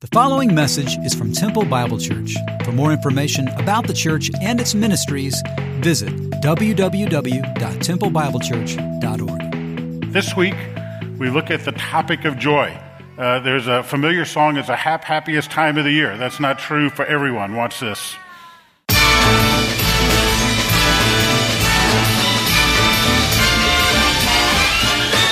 The following message is from Temple Bible Church. For more information about the church and its ministries, visit www.templebiblechurch.org. This week, we look at the topic of joy. Uh, there's a familiar song, it's a hap happiest time of the year. That's not true for everyone. Watch this.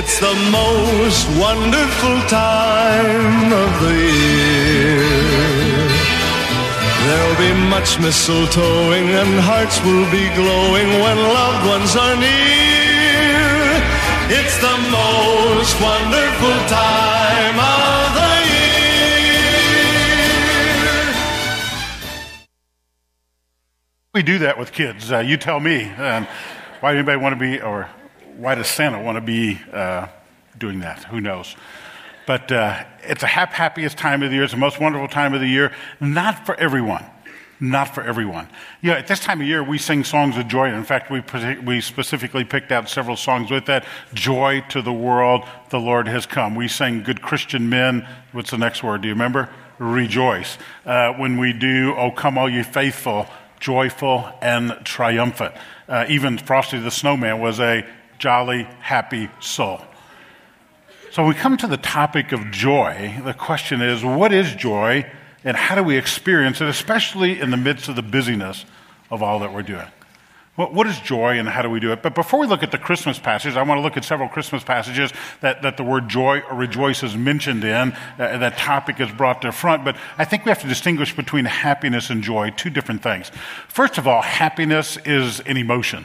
It's the most wonderful time of the year. There'll be much mistletoeing and hearts will be glowing when loved ones are near. It's the most wonderful time of the year. We do that with kids. Uh, you tell me. Um, why anybody want to be, or why does Santa want to be uh, doing that? Who knows? But uh, it's hap happiest time of the year. It's the most wonderful time of the year. Not for everyone. Not for everyone. You know, at this time of year, we sing songs of joy. In fact, we, we specifically picked out several songs with that. Joy to the world, the Lord has come. We sing Good Christian Men. What's the next word? Do you remember? Rejoice. Uh, when we do, Oh, come all ye faithful, joyful and triumphant. Uh, even Frosty the Snowman was a jolly, happy soul. So when we come to the topic of joy, the question is what is joy and how do we experience it, especially in the midst of the busyness of all that we're doing? What, what is joy and how do we do it? But before we look at the Christmas passages, I want to look at several Christmas passages that, that the word joy or rejoice is mentioned in. Uh, that topic is brought to the front. But I think we have to distinguish between happiness and joy, two different things. First of all, happiness is an emotion.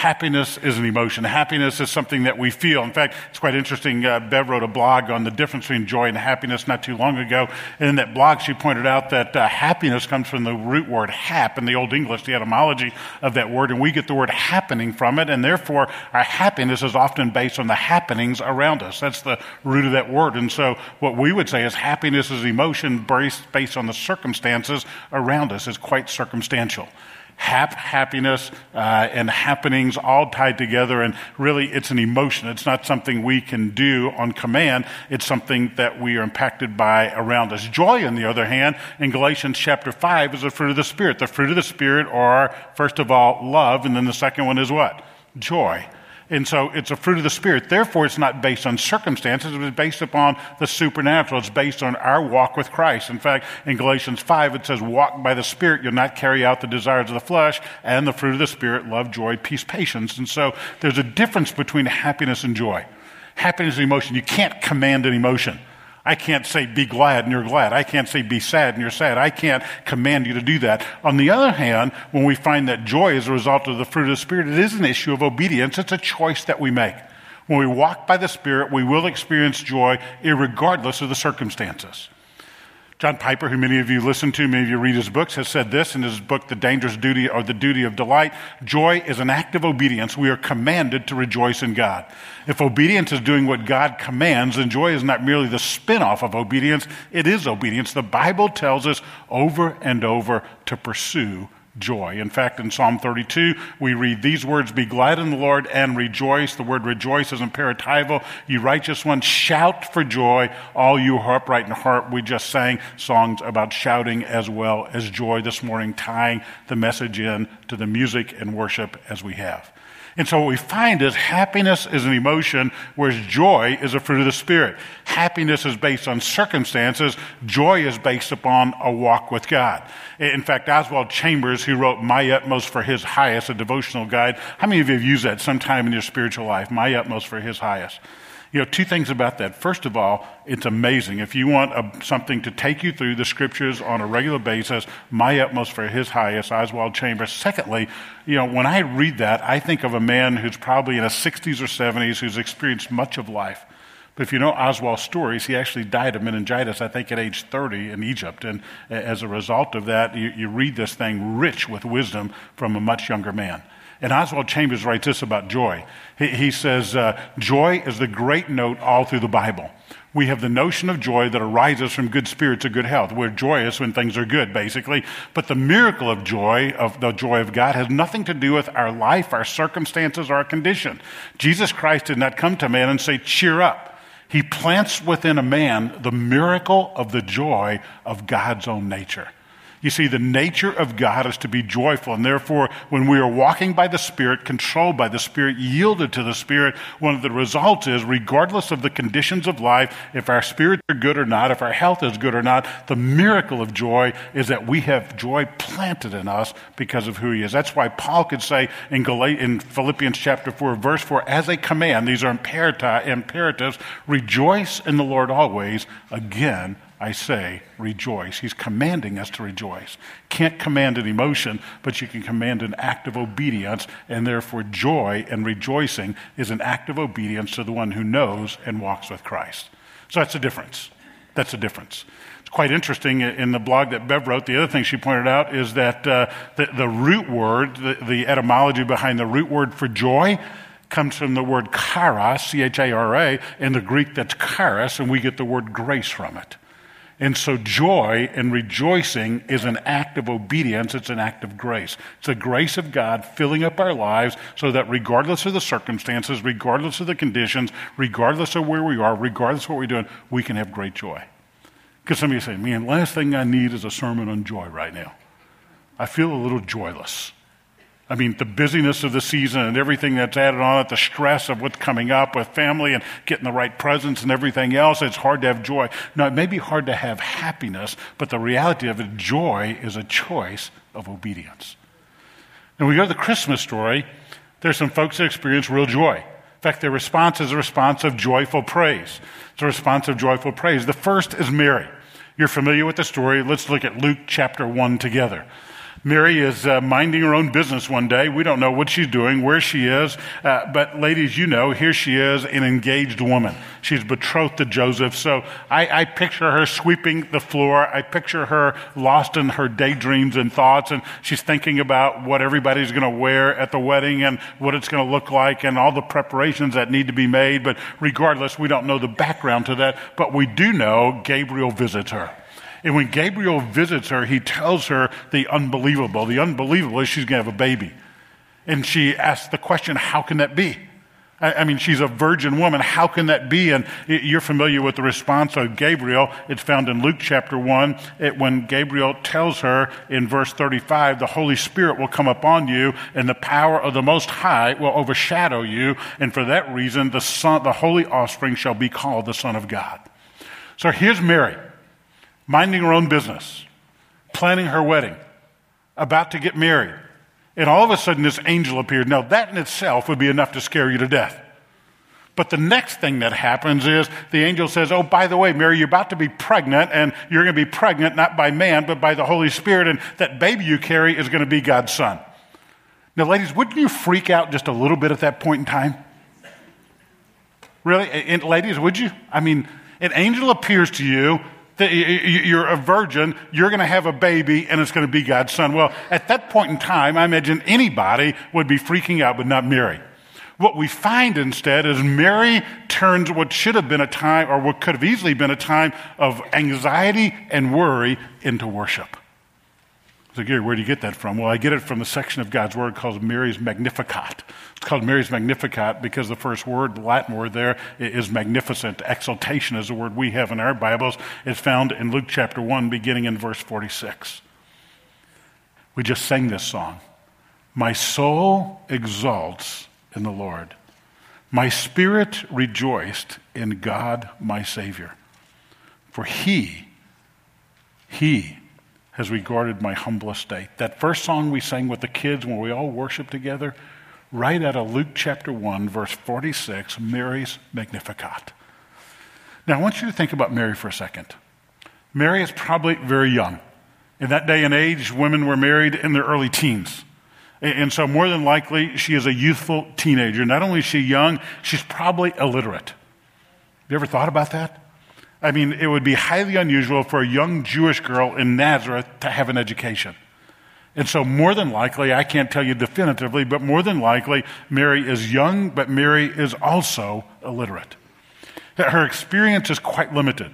Happiness is an emotion. Happiness is something that we feel. In fact, it's quite interesting. Uh, Bev wrote a blog on the difference between joy and happiness not too long ago. And in that blog, she pointed out that uh, happiness comes from the root word hap in the Old English, the etymology of that word. And we get the word happening from it. And therefore, our happiness is often based on the happenings around us. That's the root of that word. And so, what we would say is happiness is emotion based, based on the circumstances around us, is quite circumstantial hap, happiness, uh, and happenings all tied together. And really, it's an emotion. It's not something we can do on command. It's something that we are impacted by around us. Joy, on the other hand, in Galatians chapter 5 is the fruit of the Spirit. The fruit of the Spirit are, first of all, love, and then the second one is what? Joy. And so it's a fruit of the Spirit. Therefore, it's not based on circumstances. It's based upon the supernatural. It's based on our walk with Christ. In fact, in Galatians 5, it says, Walk by the Spirit. You'll not carry out the desires of the flesh and the fruit of the Spirit love, joy, peace, patience. And so there's a difference between happiness and joy. Happiness is emotion. You can't command an emotion. I can't say be glad and you're glad. I can't say be sad and you're sad. I can't command you to do that. On the other hand, when we find that joy is a result of the fruit of the Spirit, it is an issue of obedience. It's a choice that we make. When we walk by the Spirit, we will experience joy regardless of the circumstances. John Piper, who many of you listen to, many of you read his books, has said this in his book, The Dangerous Duty or The Duty of Delight. Joy is an act of obedience. We are commanded to rejoice in God. If obedience is doing what God commands, then joy is not merely the spin off of obedience, it is obedience. The Bible tells us over and over to pursue joy. In fact, in Psalm 32, we read these words Be glad in the Lord and rejoice. The word rejoice is imperatival. You righteous ones, shout for joy, all you who are upright in heart. We just sang songs about shouting as well as joy this morning, tying the message in to the music and worship as we have. And so what we find is happiness is an emotion, whereas joy is a fruit of the Spirit. Happiness is based on circumstances. Joy is based upon a walk with God. In fact, Oswald Chambers, who wrote My Utmost for His Highest, a devotional guide, how many of you have used that sometime in your spiritual life? My Utmost for His Highest. You know, two things about that. First of all, it's amazing. If you want a, something to take you through the scriptures on a regular basis, my utmost for his highest, Oswald Chambers. Secondly, you know, when I read that, I think of a man who's probably in his 60s or 70s who's experienced much of life. But if you know Oswald's stories, he actually died of meningitis, I think, at age 30 in Egypt. And as a result of that, you, you read this thing rich with wisdom from a much younger man. And Oswald Chambers writes this about joy. He, he says, uh, Joy is the great note all through the Bible. We have the notion of joy that arises from good spirits or good health. We're joyous when things are good, basically. But the miracle of joy, of the joy of God, has nothing to do with our life, our circumstances, our condition. Jesus Christ did not come to man and say, cheer up. He plants within a man the miracle of the joy of God's own nature. You see, the nature of God is to be joyful. And therefore, when we are walking by the Spirit, controlled by the Spirit, yielded to the Spirit, one of the results is, regardless of the conditions of life, if our spirits are good or not, if our health is good or not, the miracle of joy is that we have joy planted in us because of who He is. That's why Paul could say in, in Philippians chapter 4, verse 4, as a command, these are imperatives, rejoice in the Lord always. Again, I say, rejoice. He's commanding us to rejoice. Can't command an emotion, but you can command an act of obedience, and therefore joy and rejoicing is an act of obedience to the one who knows and walks with Christ. So that's the difference. That's the difference. It's quite interesting in the blog that Bev wrote. The other thing she pointed out is that uh, the, the, root word, the, the etymology behind the root word for joy, comes from the word chara, C H A R A, in the Greek that's charis, and we get the word grace from it. And so joy and rejoicing is an act of obedience. It's an act of grace. It's the grace of God filling up our lives so that regardless of the circumstances, regardless of the conditions, regardless of where we are, regardless of what we're doing, we can have great joy. Because some of you say, man, last thing I need is a sermon on joy right now. I feel a little joyless. I mean, the busyness of the season and everything that's added on it, the stress of what's coming up with family and getting the right presents and everything else, it's hard to have joy. Now, it may be hard to have happiness, but the reality of it, joy is a choice of obedience. And we go to the Christmas story, there's some folks that experience real joy. In fact, their response is a response of joyful praise. It's a response of joyful praise. The first is Mary. You're familiar with the story. Let's look at Luke chapter 1 together. Mary is uh, minding her own business one day. We don't know what she's doing, where she is. Uh, but, ladies, you know, here she is, an engaged woman. She's betrothed to Joseph. So I, I picture her sweeping the floor. I picture her lost in her daydreams and thoughts. And she's thinking about what everybody's going to wear at the wedding and what it's going to look like and all the preparations that need to be made. But regardless, we don't know the background to that. But we do know Gabriel visits her. And when Gabriel visits her, he tells her the unbelievable. The unbelievable is she's going to have a baby. And she asks the question, how can that be? I mean, she's a virgin woman. How can that be? And you're familiar with the response of Gabriel. It's found in Luke chapter 1. It, when Gabriel tells her in verse 35, the Holy Spirit will come upon you and the power of the Most High will overshadow you. And for that reason, the son, the holy offspring shall be called the Son of God. So here's Mary minding her own business, planning her wedding, about to get married. And all of a sudden, this angel appeared. Now, that in itself would be enough to scare you to death. But the next thing that happens is the angel says, Oh, by the way, Mary, you're about to be pregnant, and you're going to be pregnant not by man, but by the Holy Spirit, and that baby you carry is going to be God's son. Now, ladies, wouldn't you freak out just a little bit at that point in time? Really? And ladies, would you? I mean, an angel appears to you you're a virgin, you're going to have a baby, and it's going to be God's son. Well, at that point in time, I imagine anybody would be freaking out, but not Mary. What we find instead is Mary turns what should have been a time, or what could have easily been a time of anxiety and worry into worship. So, Gary, where do you get that from? Well, I get it from the section of God's Word called Mary's Magnificat. It's called Mary's Magnificat because the first word, the Latin word there, is magnificent. Exaltation is the word we have in our Bibles. It's found in Luke chapter 1, beginning in verse 46. We just sang this song. My soul exalts in the Lord. My spirit rejoiced in God my Savior, for he, he has regarded my humble estate. That first song we sang with the kids when we all worshiped together, right out of Luke chapter 1, verse 46, Mary's Magnificat. Now, I want you to think about Mary for a second. Mary is probably very young. In that day and age, women were married in their early teens. And so, more than likely, she is a youthful teenager. Not only is she young, she's probably illiterate. You ever thought about that? I mean, it would be highly unusual for a young Jewish girl in Nazareth to have an education. And so, more than likely, I can't tell you definitively, but more than likely, Mary is young, but Mary is also illiterate. Her experience is quite limited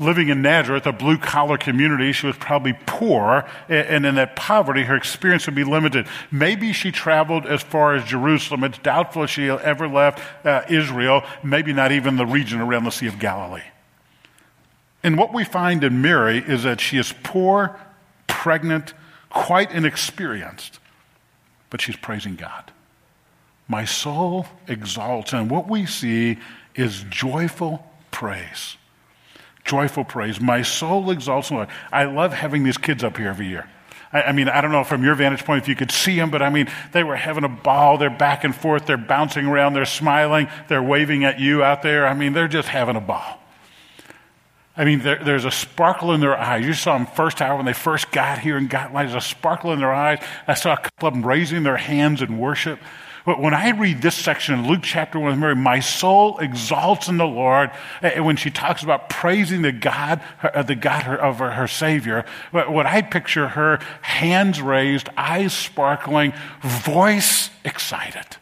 living in Nazareth, a blue collar community, she was probably poor, and in that poverty, her experience would be limited. Maybe she traveled as far as Jerusalem. It's doubtful she ever left uh, Israel, maybe not even the region around the Sea of Galilee. And what we find in Mary is that she is poor, pregnant, quite inexperienced, but she's praising God. My soul exalts, and what we see is joyful praise joyful praise. My soul exalts Lord. I love having these kids up here every year. I, I, mean, I don't know from your vantage point if you could see them, but I mean, they were having a ball. They're back and forth. They're bouncing around. They're smiling. They're waving at you out there. I mean, they're just having a ball. I mean, there, there's a sparkle in their eyes. You saw them first hour when they first got here and got light. There's a sparkle in their eyes. I saw a couple of them raising their hands in worship. But when I read this section in Luke chapter 1 with Mary, my soul exalts in the Lord. And when she talks about praising the God, uh, the God of her, her Savior, what I picture her hands raised, eyes sparkling, voice excited.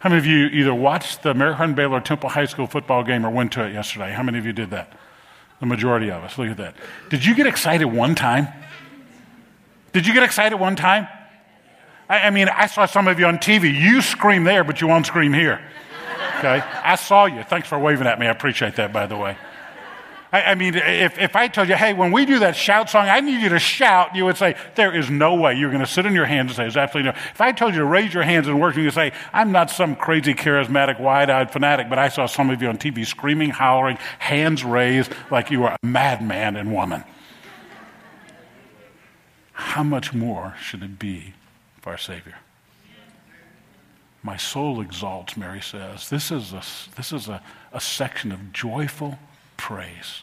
How many of you either watched the Mary Hardin Baylor Temple High School football game or went to it yesterday? How many of you did that? The majority of us. Look at that. Did you get excited one time? Did you get excited one time? I, I mean, I saw some of you on TV. You scream there, but you won't scream here. Okay? I saw you. Thanks for waving at me. I appreciate that, by the way. I, I, mean, if, if I told you, hey, when we do that shout song, I need you to shout, you would say, there is no way. You're going to sit on your hands and say, there's absolutely no. If I told you to raise your hands and worship, you say, I'm not some crazy, charismatic, wide eyed fanatic, but I saw some of you on TV screaming, hollering, hands raised, like you were a madman and woman. How much more should it be for our Savior. My soul exalts, Mary says. This is a, this is a, a section of joyful praise.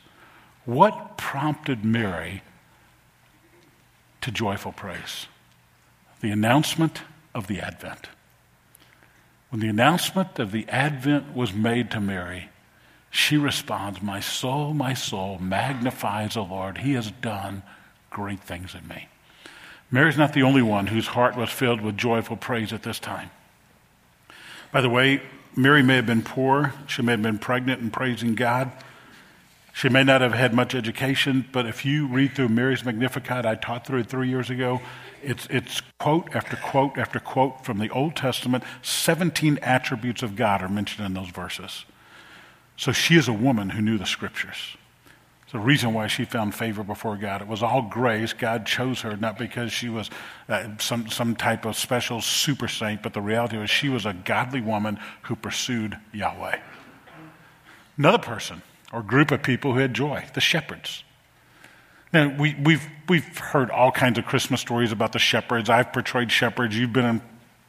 What prompted Mary to joyful praise? The announcement of the Advent. When the announcement of the Advent was made to Mary, she responds, My soul, my soul magnifies the Lord. He has done great things in me. Mary's not the only one whose heart was filled with joyful praise at this time. By the way, Mary may have been poor. She may have been pregnant and praising God. She may not have had much education, but if you read through Mary's Magnificat, I taught through it three years ago, it's, it's quote after quote after quote from the Old Testament. 17 attributes of God are mentioned in those verses. So she is a woman who knew the scriptures. It's the reason why she found favor before God. It was all grace. God chose her not because she was uh, some, some type of special super saint, but the reality was she was a godly woman who pursued Yahweh. Another person or group of people who had joy, the shepherds. Now, we, we've, we've heard all kinds of Christmas stories about the shepherds. I've portrayed shepherds. You've been in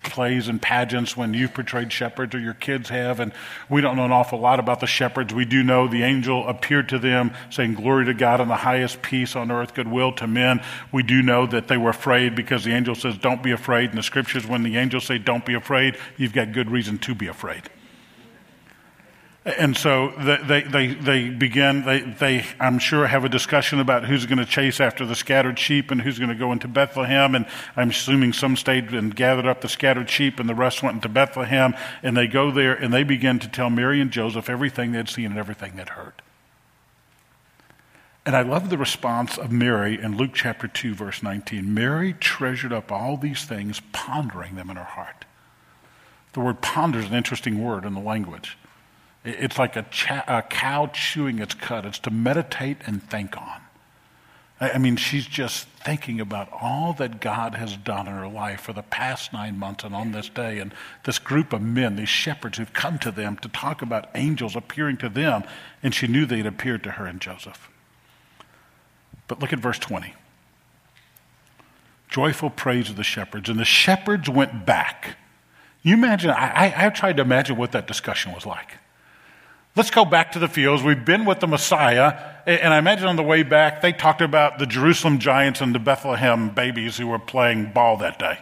plays and pageants when you've portrayed shepherds or your kids have, and we don't know an awful lot about the shepherds. We do know the angel appeared to them saying, Glory to God in the highest peace on earth, goodwill to men. We do know that they were afraid because the angel says, Don't be afraid. In the scriptures, when the angels say, Don't be afraid, you've got good reason to be afraid. And so they, they, they begin, they, they, I'm sure, have a discussion about who's going to chase after the scattered sheep and who's going to go into Bethlehem. And I'm assuming some stayed and gathered up the scattered sheep and the rest went into Bethlehem. And they go there and they begin to tell Mary and Joseph everything they'd seen and everything they'd heard. And I love the response of Mary in Luke chapter 2, verse 19. Mary treasured up all these things, pondering them in her heart. The word ponder is an interesting word in the language. It's like a, a cow chewing its cud. It's to meditate and think on. I mean, she's just thinking about all that God has done in her life for the past nine months and on this day. And this group of men, these shepherds who've come to them to talk about angels appearing to them. And she knew they'd appeared to her and Joseph. But look at verse 20. Joyful praise of the shepherds. And the shepherds went back. You imagine, I, I, I tried to imagine what that discussion was like. Let's go back to the fields. We've been with the Messiah. And I imagine on the way back, they talked about the Jerusalem giants and the Bethlehem babies who were playing ball that day.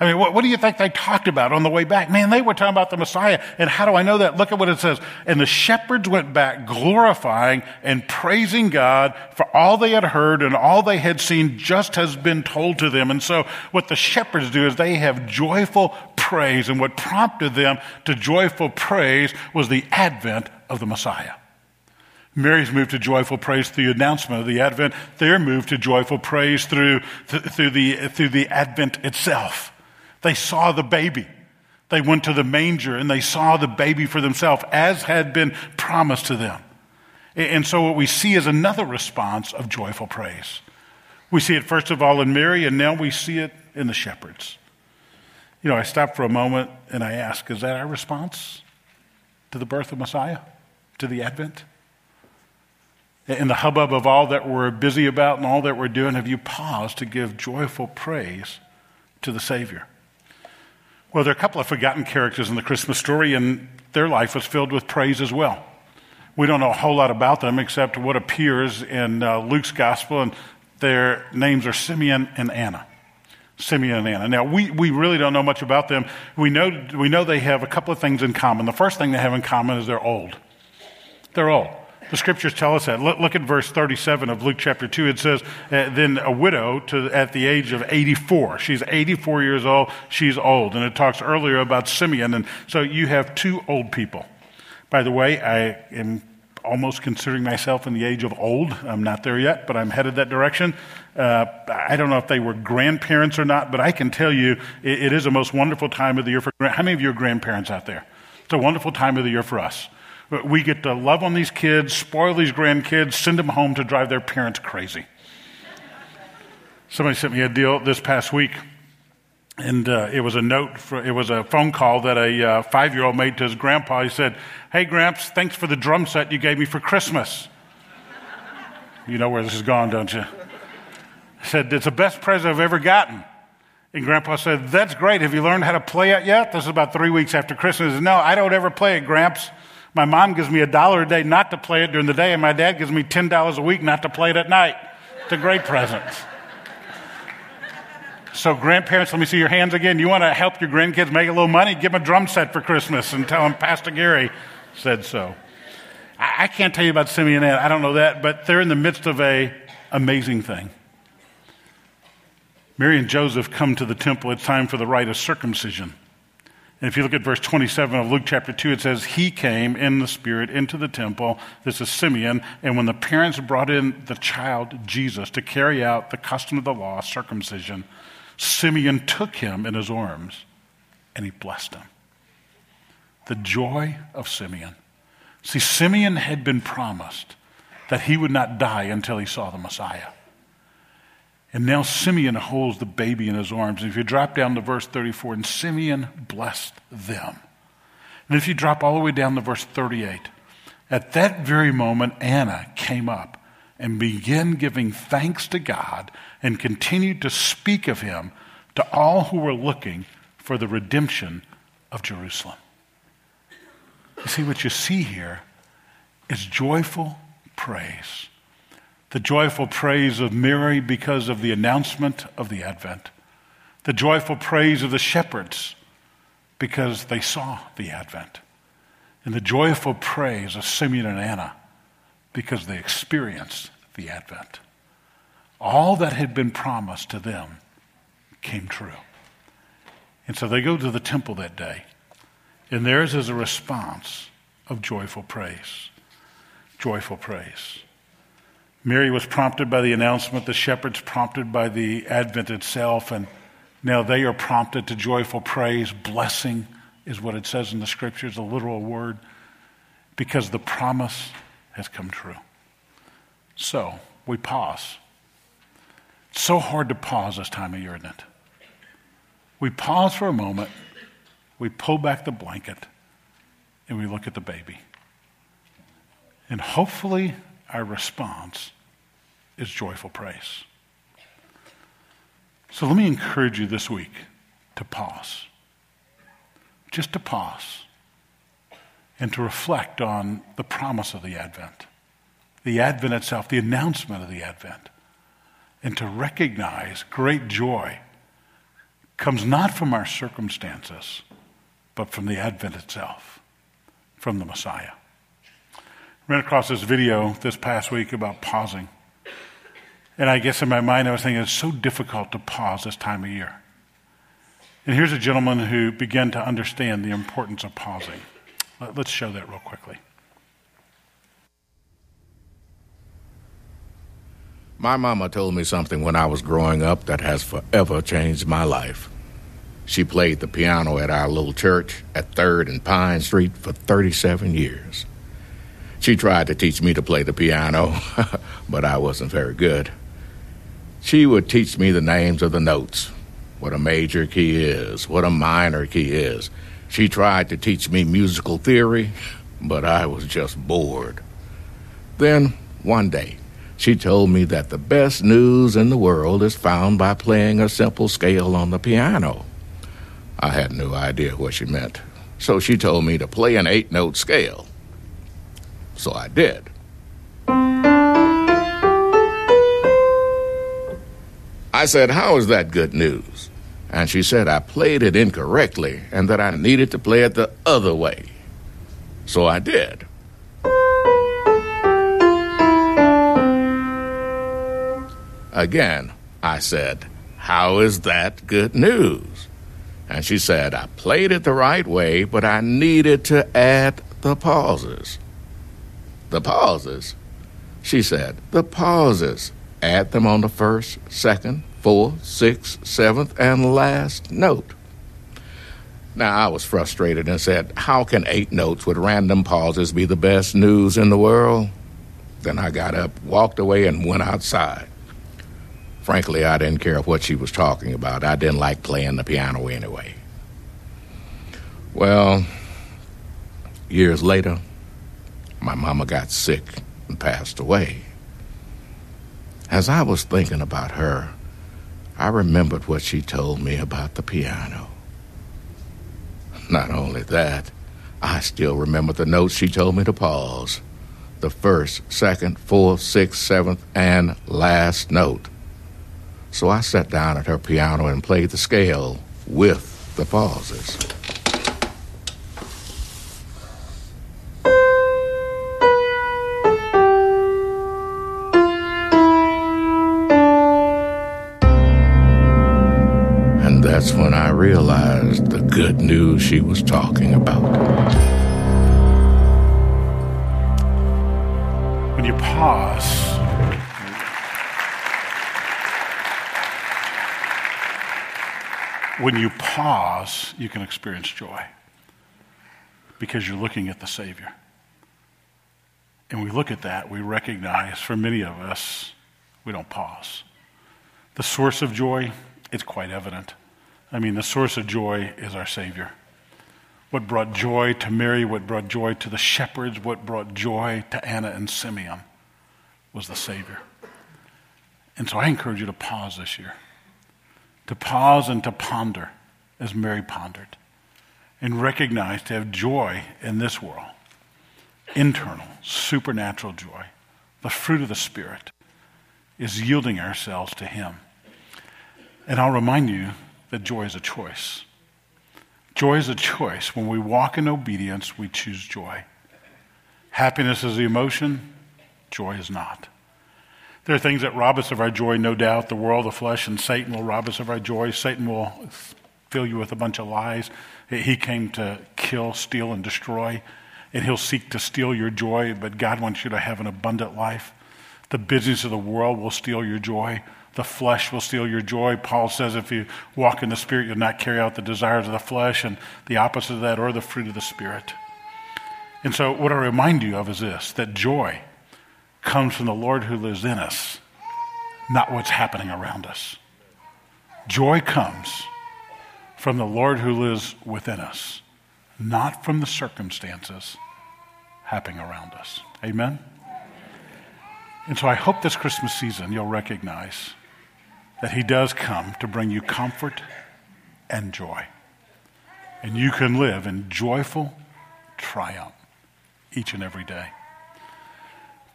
I mean, what, what, do you think they talked about on the way back? Man, they were talking about the Messiah. And how do I know that? Look at what it says. And the shepherds went back glorifying and praising God for all they had heard and all they had seen just has been told to them. And so what the shepherds do is they have joyful praise. And what prompted them to joyful praise was the advent of the Messiah. Mary's moved to joyful praise through the announcement of the Advent. They're moved to joyful praise through, th- through, the, through the Advent itself. They saw the baby. They went to the manger and they saw the baby for themselves, as had been promised to them. And so, what we see is another response of joyful praise. We see it first of all in Mary, and now we see it in the shepherds. You know, I stop for a moment and I ask, is that our response to the birth of Messiah, to the Advent? In the hubbub of all that we're busy about and all that we're doing, have you paused to give joyful praise to the Savior? Well, there are a couple of forgotten characters in the Christmas story, and their life was filled with praise as well. We don't know a whole lot about them except what appears in uh, Luke's gospel, and their names are Simeon and Anna. Simeon and Anna. Now, we, we really don't know much about them. We know, we know they have a couple of things in common. The first thing they have in common is they're old. They're old. The scriptures tell us that. Look, look at verse 37 of Luke chapter 2. It says, uh, Then a widow to, at the age of 84. She's 84 years old. She's old. And it talks earlier about Simeon. And so you have two old people. By the way, I am almost considering myself in the age of old. I'm not there yet, but I'm headed that direction. Uh, I don't know if they were grandparents or not, but I can tell you it, it is a most wonderful time of the year for. How many of you are grandparents out there? It's a wonderful time of the year for us. But we get to love on these kids, spoil these grandkids, send them home to drive their parents crazy. Somebody sent me a deal this past week, and uh, it was a note, for, it was a phone call that a uh, five year old made to his grandpa. He said, Hey, Gramps, thanks for the drum set you gave me for Christmas. you know where this is going, don't you? He said, It's the best present I've ever gotten. And Grandpa said, That's great. Have you learned how to play it yet? This is about three weeks after Christmas. Said, no, I don't ever play it, Gramps. My mom gives me a dollar a day not to play it during the day, and my dad gives me $10 a week not to play it at night. It's a great present. So, grandparents, let me see your hands again. You want to help your grandkids make a little money? Give them a drum set for Christmas and tell them Pastor Gary said so. I, I can't tell you about Simeon and I don't know that, but they're in the midst of a amazing thing. Mary and Joseph come to the temple. It's time for the rite of circumcision. And if you look at verse 27 of Luke chapter 2, it says, He came in the Spirit into the temple. This is Simeon. And when the parents brought in the child, Jesus, to carry out the custom of the law, circumcision, Simeon took him in his arms and he blessed him. The joy of Simeon. See, Simeon had been promised that he would not die until he saw the Messiah. And now Simeon holds the baby in his arms. And if you drop down to verse 34, and Simeon blessed them. And if you drop all the way down to verse 38, at that very moment, Anna came up and began giving thanks to God and continued to speak of him to all who were looking for the redemption of Jerusalem. You see, what you see here is joyful praise the joyful praise of Mary because of the announcement of the Advent, the joyful praise of the shepherds because they saw the Advent, and the joyful praise of Simeon and Anna because they experienced the Advent. All that had been promised to them came true. And so they go to the temple that day, and theirs is a response of joyful praise. Joyful praise. Mary was prompted by the announcement, the shepherds prompted by the advent itself, and now they are prompted to joyful praise. Blessing is what it says in the scriptures, a literal word, because the promise has come true. So we pause It's so hard to pause this time of year, isn't it? We pause for a moment, we pull back the blanket, and we look at the baby. And hopefully, our response is joyful praise. So let me encourage you this week to pause. Just to pause and to reflect on the promise of the Advent, the Advent itself, the announcement of the Advent, and to recognize great joy comes not from our circumstances, but from the Advent itself, from the Messiah. I ran across this video this past week about pausing. And I guess in my mind, I was thinking it's so difficult to pause this time of year. And here's a gentleman who began to understand the importance of pausing. Let's show that real quickly. My mama told me something when I was growing up that has forever changed my life. She played the piano at our little church at 3rd and Pine Street for 37 years. She tried to teach me to play the piano, but I wasn't very good. She would teach me the names of the notes, what a major key is, what a minor key is. She tried to teach me musical theory, but I was just bored. Then, one day, she told me that the best news in the world is found by playing a simple scale on the piano. I had no idea what she meant, so she told me to play an eight note scale. So I did. I said, How is that good news? And she said I played it incorrectly and that I needed to play it the other way. So I did. Again, I said, How is that good news? And she said, I played it the right way, but I needed to add the pauses. The pauses? She said, The pauses. Add them on the first, second, fourth, sixth, seventh, and last note. Now, I was frustrated and said, How can eight notes with random pauses be the best news in the world? Then I got up, walked away, and went outside. Frankly, I didn't care what she was talking about. I didn't like playing the piano anyway. Well, years later, my mama got sick and passed away. As I was thinking about her, I remembered what she told me about the piano. Not only that, I still remember the notes she told me to pause the first, second, fourth, sixth, seventh, and last note. So I sat down at her piano and played the scale with the pauses. Realized the good news she was talking about. When you pause, when you pause, you can experience joy because you're looking at the Savior. And we look at that, we recognize for many of us, we don't pause. The source of joy, it's quite evident. I mean, the source of joy is our Savior. What brought joy to Mary, what brought joy to the shepherds, what brought joy to Anna and Simeon was the Savior. And so I encourage you to pause this year to pause and to ponder as Mary pondered and recognize to have joy in this world internal, supernatural joy. The fruit of the Spirit is yielding ourselves to Him. And I'll remind you that joy is a choice. Joy is a choice. When we walk in obedience, we choose joy. Happiness is the emotion, joy is not. There are things that rob us of our joy, no doubt. The world, the flesh, and Satan will rob us of our joy. Satan will fill you with a bunch of lies. He came to kill, steal, and destroy, and he'll seek to steal your joy, but God wants you to have an abundant life. The business of the world will steal your joy. The flesh will steal your joy. Paul says if you walk in the Spirit, you'll not carry out the desires of the flesh, and the opposite of that, or the fruit of the Spirit. And so, what I remind you of is this that joy comes from the Lord who lives in us, not what's happening around us. Joy comes from the Lord who lives within us, not from the circumstances happening around us. Amen? And so I hope this Christmas season you'll recognize that He does come to bring you comfort and joy. And you can live in joyful triumph each and every day.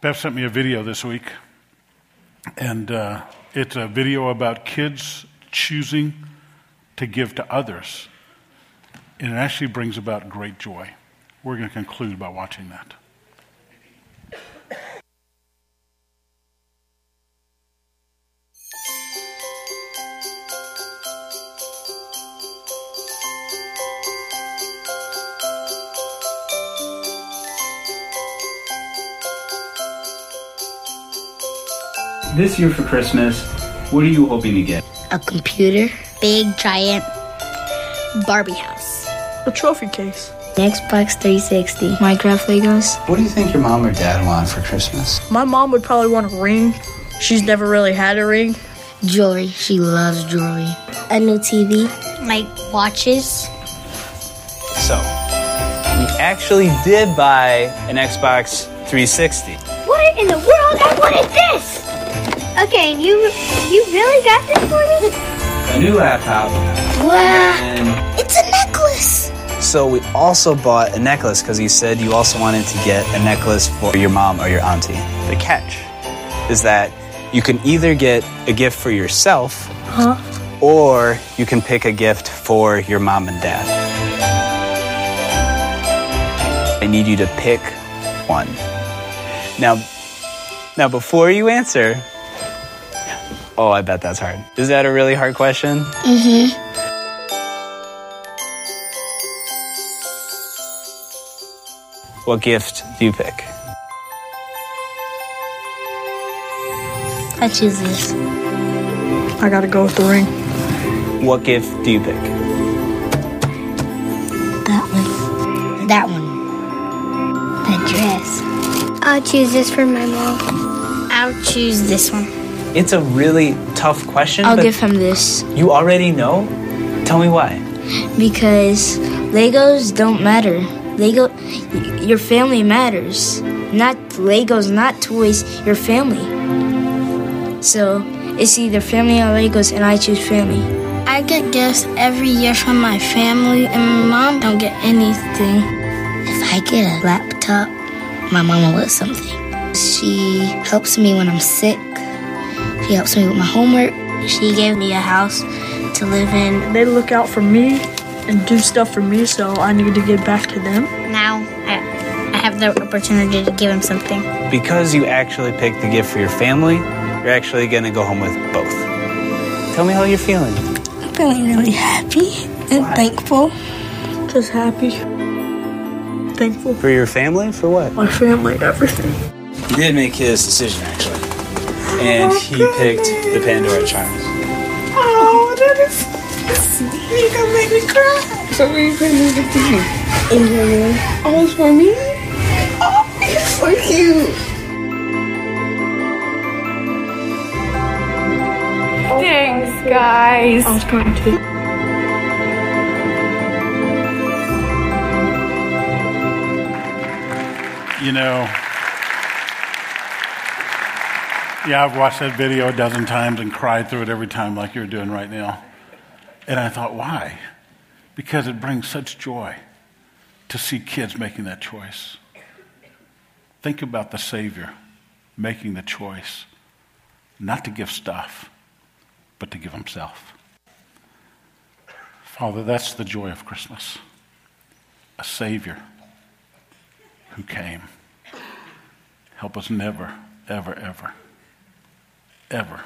Bev sent me a video this week, and uh, it's a video about kids choosing to give to others. And it actually brings about great joy. We're going to conclude by watching that. This year for Christmas, what are you hoping to get? A computer. Big, giant Barbie house. A trophy case. Xbox 360. Minecraft Legos. What do you think your mom or dad want for Christmas? My mom would probably want a ring. She's never really had a ring. Jewelry. She loves jewelry. A new TV. Like watches. So, we actually did buy an Xbox 360. What in the world? I wanted this! Okay, you you really got this for me? A new laptop. Wow. And It's a necklace. so we also bought a necklace because you said you also wanted to get a necklace for your mom or your auntie. The catch is that you can either get a gift for yourself huh? or you can pick a gift for your mom and dad. I need you to pick one. Now, now before you answer, oh, I bet that's hard. Is that a really hard question? Mm-hmm. What gift do you pick? I choose this. I gotta go with the ring. What gift do you pick? That one. That one. That dress. I'll choose this for my mom. I'll choose this one. It's a really tough question. I'll but give him this You already know? Tell me why. because Legos don't matter. Lego, y- your family matters. Not Legos, not toys. Your family. So it's either family or Legos, and I choose family. I get gifts every year from my family, and my mom don't get anything. If I get a laptop, my mom will get something. She helps me when I'm sick. She helps me with my homework. She gave me a house to live in. They look out for me and do stuff for me, so I need to give back to them. Now I, I have the opportunity to give them something. Because you actually picked the gift for your family, you're actually going to go home with both. Tell me how you're feeling. I'm feeling really happy and thankful. Just happy. Thankful For your family? For what? my family, everything. He did make his decision, actually. And he picked the Pandora Charms. Oh, that is sweet. You're gonna make me cry. So where you putting the thing? In your room. Oh, it's for me? Oh, it's for you. Oh, Thanks, guys. I was going to. You know, yeah, I've watched that video a dozen times and cried through it every time, like you're doing right now. And I thought, why? Because it brings such joy to see kids making that choice. Think about the Savior making the choice not to give stuff, but to give Himself. Father, that's the joy of Christmas a Savior who came. Help us never, ever, ever, ever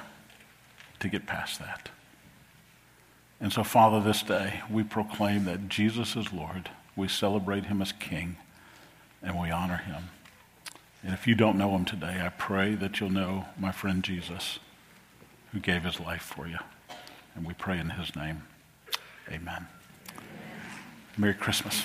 to get past that. And so, Father, this day we proclaim that Jesus is Lord. We celebrate him as King, and we honor him. And if you don't know him today, I pray that you'll know my friend Jesus, who gave his life for you. And we pray in his name. Amen. Merry Christmas.